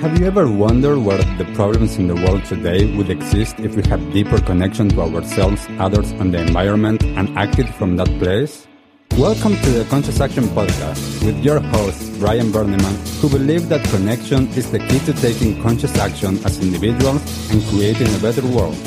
Have you ever wondered where the problems in the world today would exist if we had deeper connection to ourselves, others, and the environment and acted from that place? Welcome to the Conscious Action Podcast with your host, Brian Berneman, who believes that connection is the key to taking conscious action as individuals and creating a better world.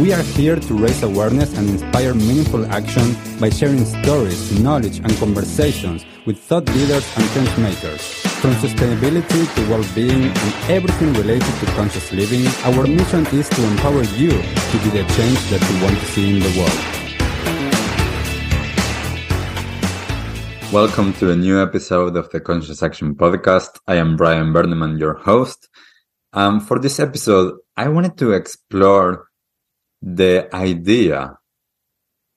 We are here to raise awareness and inspire meaningful action by sharing stories, knowledge, and conversations with thought leaders and change makers. From sustainability to well-being and everything related to conscious living, our mission is to empower you to be the change that you want to see in the world. Welcome to a new episode of the Conscious Action Podcast. I am Brian Berneman, your host. Um, for this episode, I wanted to explore the idea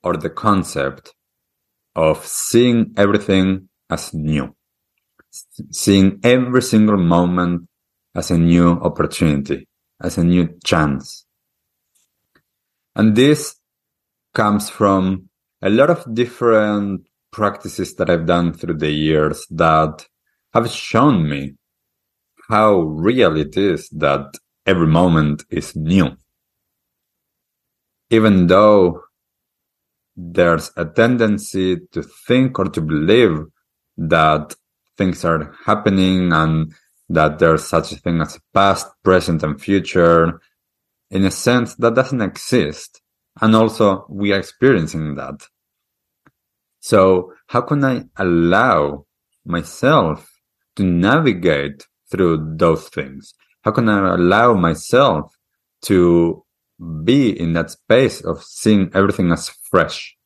or the concept of seeing everything as new, seeing every single moment as a new opportunity, as a new chance. And this comes from a lot of different practices that I've done through the years that have shown me how real it is that every moment is new. Even though there's a tendency to think or to believe that things are happening and that there's such a thing as past, present, and future. In a sense, that doesn't exist. And also, we are experiencing that. So how can I allow myself to navigate through those things? How can I allow myself to be in that space of seeing everything as fresh?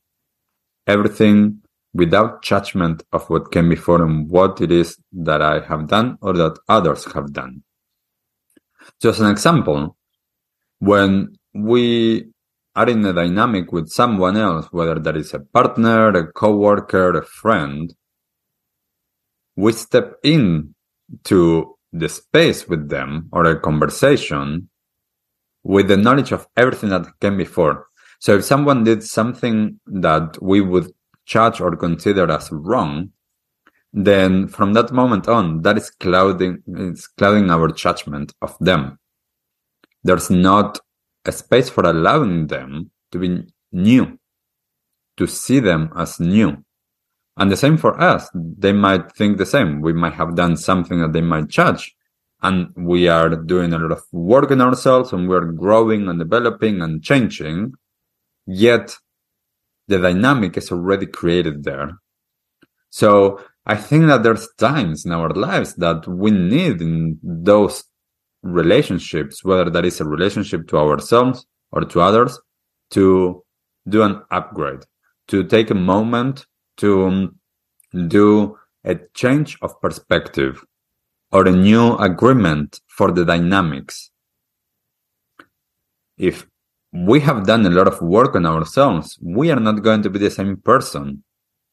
Everything without judgment of what came before and what it is that I have done or that others have done. Just an example, when we are in a dynamic with someone else, whether that is a partner, a coworker, a friend, we step in to the space with them or a conversation with the knowledge of everything that came before. So if someone did something that we would judge or consider as wrong, then from that moment on, that is clouding, it's clouding our judgment of them. There's not a space for allowing them to be new, to see them as new. And the same for us. They might think the same. We might have done something that they might judge. And we are doing a lot of work in ourselves and we're growing and developing and changing. Yet the dynamic is already created there. So I think that there's times in our lives that we need in those relationships, whether that is a relationship to ourselves or to others, to do an upgrade, to take a moment to um, do a change of perspective or a new agreement for the dynamics. If we have done a lot of work on ourselves, we are not going to be the same person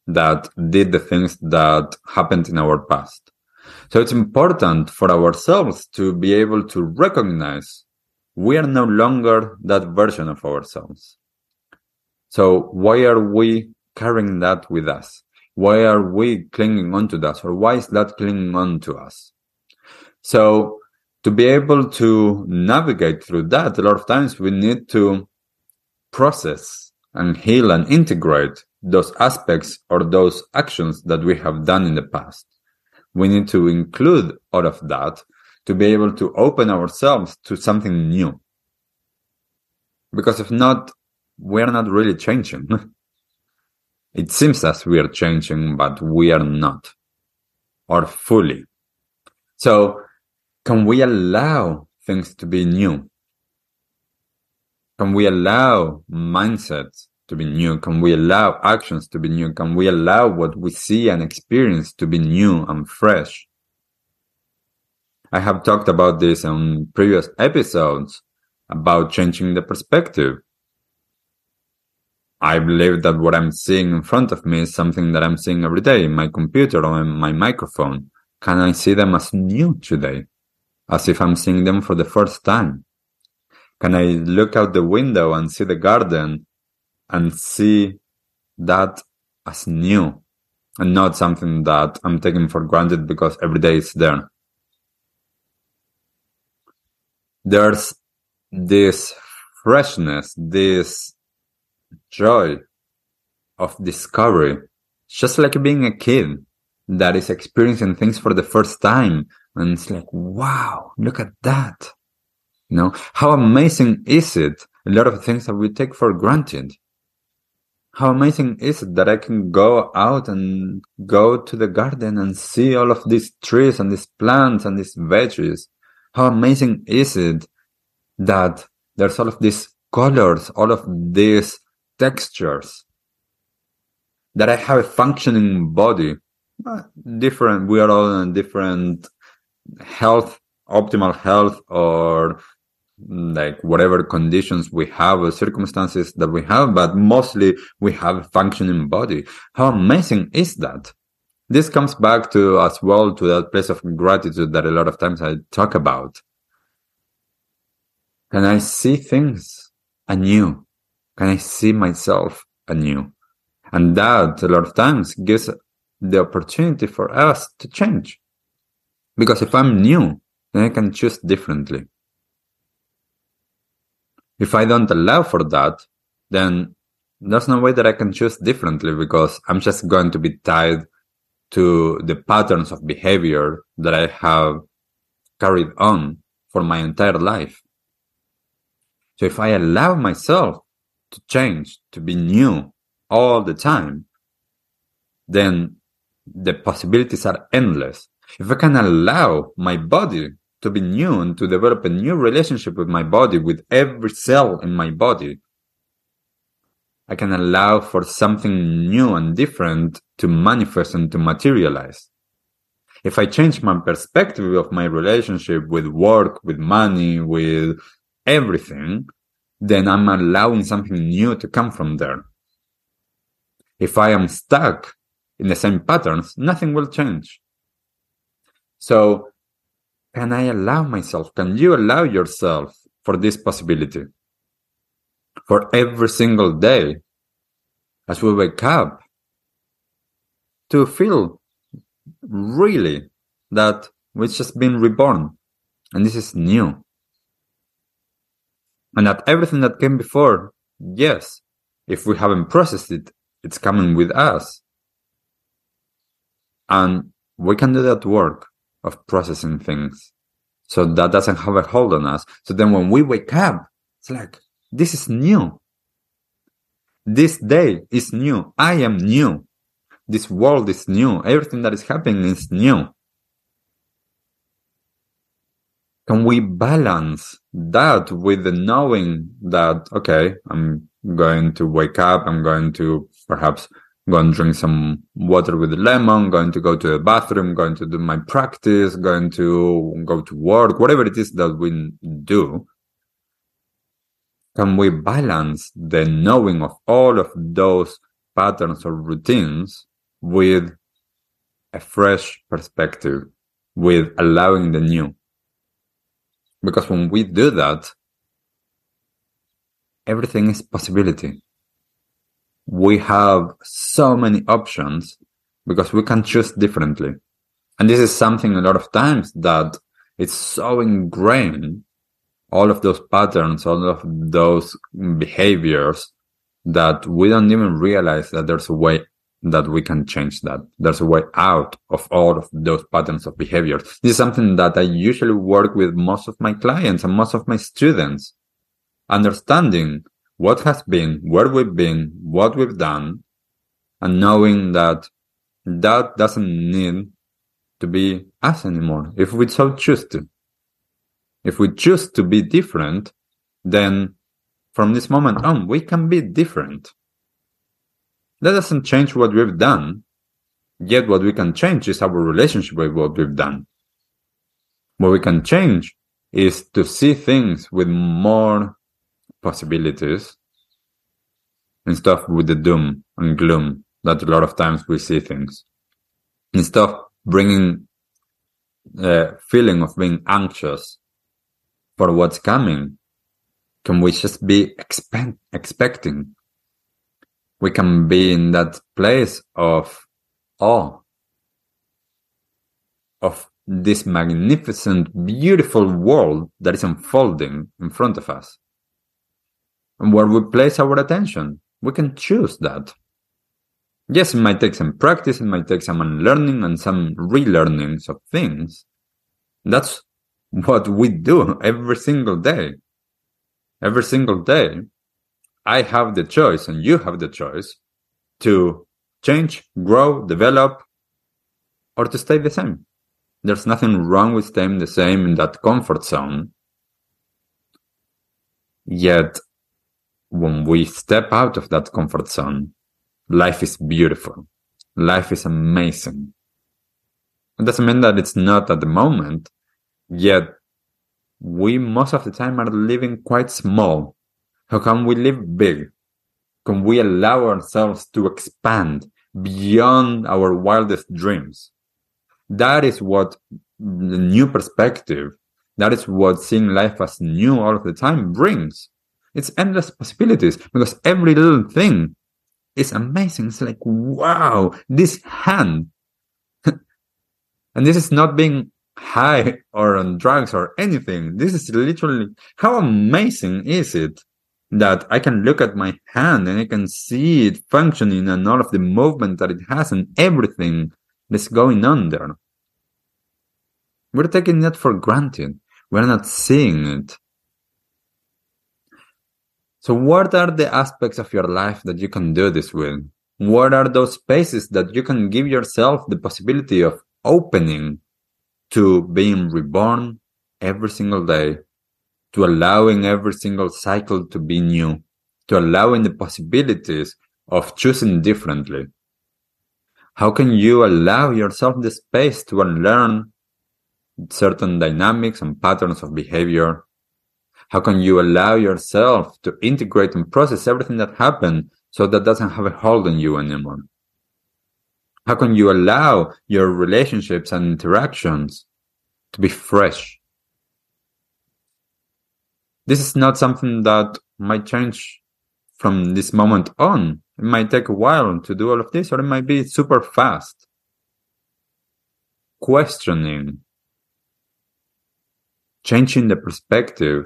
that did the things that happened in our past. So it's important for ourselves to be able to recognize we are no longer that version of ourselves. So why are we carrying that with us? Why are we clinging on to that? Or why is that clinging on to us? So to be able to navigate through that, a lot of times we need to process and heal and integrate those aspects or those actions that we have done in the past we need to include all of that to be able to open ourselves to something new. Because if not, we're not really changing. it seems as we are changing, but we are not, or fully. So, can we allow things to be new? Can we allow mindsets to be new? Can we allow actions to be new? Can we allow what we see and experience to be new and fresh? I have talked about this on previous episodes about changing the perspective. I believe that what I'm seeing in front of me is something that I'm seeing every day in my computer or in my microphone. Can I see them as new today? As if I'm seeing them for the first time? Can I look out the window and see the garden and see that as new and not something that I'm taking for granted because every day it's there. there's this freshness, this joy of discovery, just like being a kid that is experiencing things for the first time. And it's like, wow, look at that. You know, how amazing is it? A lot of things that we take for granted. How amazing is it that I can go out and go to the garden and see all of these trees and these plants and these veggies? How amazing is it that there's all of these colors, all of these textures, that I have a functioning body. Different, we are all in different health, optimal health, or mm, like whatever conditions we have or circumstances that we have, but mostly we have a functioning body. How amazing is that? This comes back to as well to that place of gratitude that a lot of times I talk about. Can I see things anew? Can I see myself anew? And that a lot of times gives the opportunity for us to change. Because if I'm new, then I can choose differently. If I don't allow for that, then there's no way that I can choose differently because I'm just going to be tied to the patterns of behavior that I have carried on for my entire life. So if I allow myself to change, to be new all the time, then the possibilities are endless. If I can allow my body to be new and to develop a new relationship with my body, with every cell in my body, I can allow for something new and different to manifest and to materialize. If I change my perspective of my relationship with work, with money, with everything, then I'm allowing something new to come from there. If I am stuck in the same patterns, nothing will change. So can I allow myself? Can you allow yourself for this possibility? For every single day as we wake up to feel really that we've just been reborn and this is new. And that everything that came before, yes, if we haven't processed it, it's coming with us. And we can do that work of processing things. So that doesn't have a hold on us. So then when we wake up, it's like, this is new. This day is new. I am new. This world is new. Everything that is happening is new. Can we balance that with the knowing that, okay, I'm going to wake up. I'm going to perhaps go to drink some water with lemon, going to go to the bathroom, going to do my practice, going to go to work, whatever it is that we do. Can we balance the knowing of all of those patterns or routines with a fresh perspective, with allowing the new? Because when we do that, everything is possibility we have so many options because we can choose differently. And this is something a lot of times that it's so ingrained, all of those patterns, all of those behaviors that we don't even realize that there's a way that we can change that. There's a way out of all of those patterns of behavior. This is something that I usually work with most of my clients and most of my students. Understanding what has been, where we've been, what we've done, and knowing that that doesn't need to be us anymore if we so choose to. If we choose to be different, then from this moment on, we can be different. That doesn't change what we've done. Yet what we can change is our relationship with what we've done. What we can change is to see things with more possibilities and stuff with the doom and gloom that a lot of times we see things. Instead of bringing a feeling of being anxious for what's coming, can we just be expect, expecting? We can be in that place of awe, of this magnificent, beautiful world that is unfolding in front of us. And where we place our attention, we can choose that. Yes, it might take some practice, it might take some unlearning and some relearnings of things. That's what we do every single day. Every single day, I have the choice and you have the choice to change, grow, develop, or to stay the same. There's nothing wrong with staying the same in that comfort zone. Yet, when we step out of that comfort zone, life is beautiful. Life is amazing. It doesn't mean that it's not at the moment, yet we most of the time are living quite small. How can we live big? Can we allow ourselves to expand beyond our wildest dreams? That is what the new perspective, that is what seeing life as new all of the time brings. It's endless possibilities because every little thing is amazing. It's like, wow, this hand. and this is not being high or on drugs or anything. This is literally how amazing is it that I can look at my hand and I can see it functioning and all of the movement that it has and everything that's going on there. We're taking that for granted. We're not seeing it. So what are the aspects of your life that you can do this with? What are those spaces that you can give yourself the possibility of opening to being reborn every single day, to allowing every single cycle to be new, to allowing the possibilities of choosing differently? How can you allow yourself the space to unlearn certain dynamics and patterns of behavior how can you allow yourself to integrate and process everything that happened so that doesn't have a hold on you anymore? How can you allow your relationships and interactions to be fresh? This is not something that might change from this moment on. It might take a while to do all of this, or it might be super fast. Questioning, changing the perspective,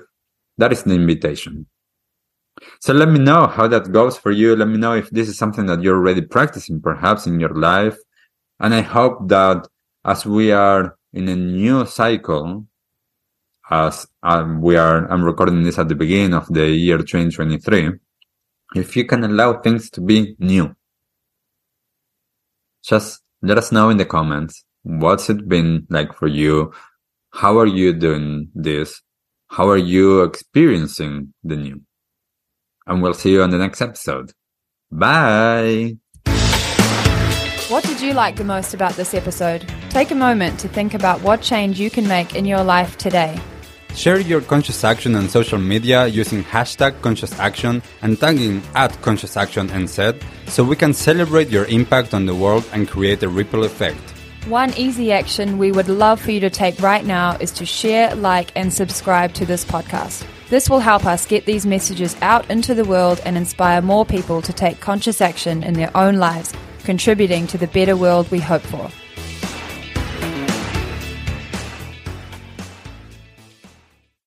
that is the invitation. So let me know how that goes for you. Let me know if this is something that you're already practicing perhaps in your life. And I hope that as we are in a new cycle, as um, we are, I'm recording this at the beginning of the year 2023, if you can allow things to be new, just let us know in the comments. What's it been like for you? How are you doing this? How are you experiencing the new? And we'll see you on the next episode. Bye. What did you like the most about this episode? Take a moment to think about what change you can make in your life today. Share your conscious action on social media using hashtag conscious action and tagging at conscious action NZ so we can celebrate your impact on the world and create a ripple effect. One easy action we would love for you to take right now is to share, like, and subscribe to this podcast. This will help us get these messages out into the world and inspire more people to take conscious action in their own lives, contributing to the better world we hope for.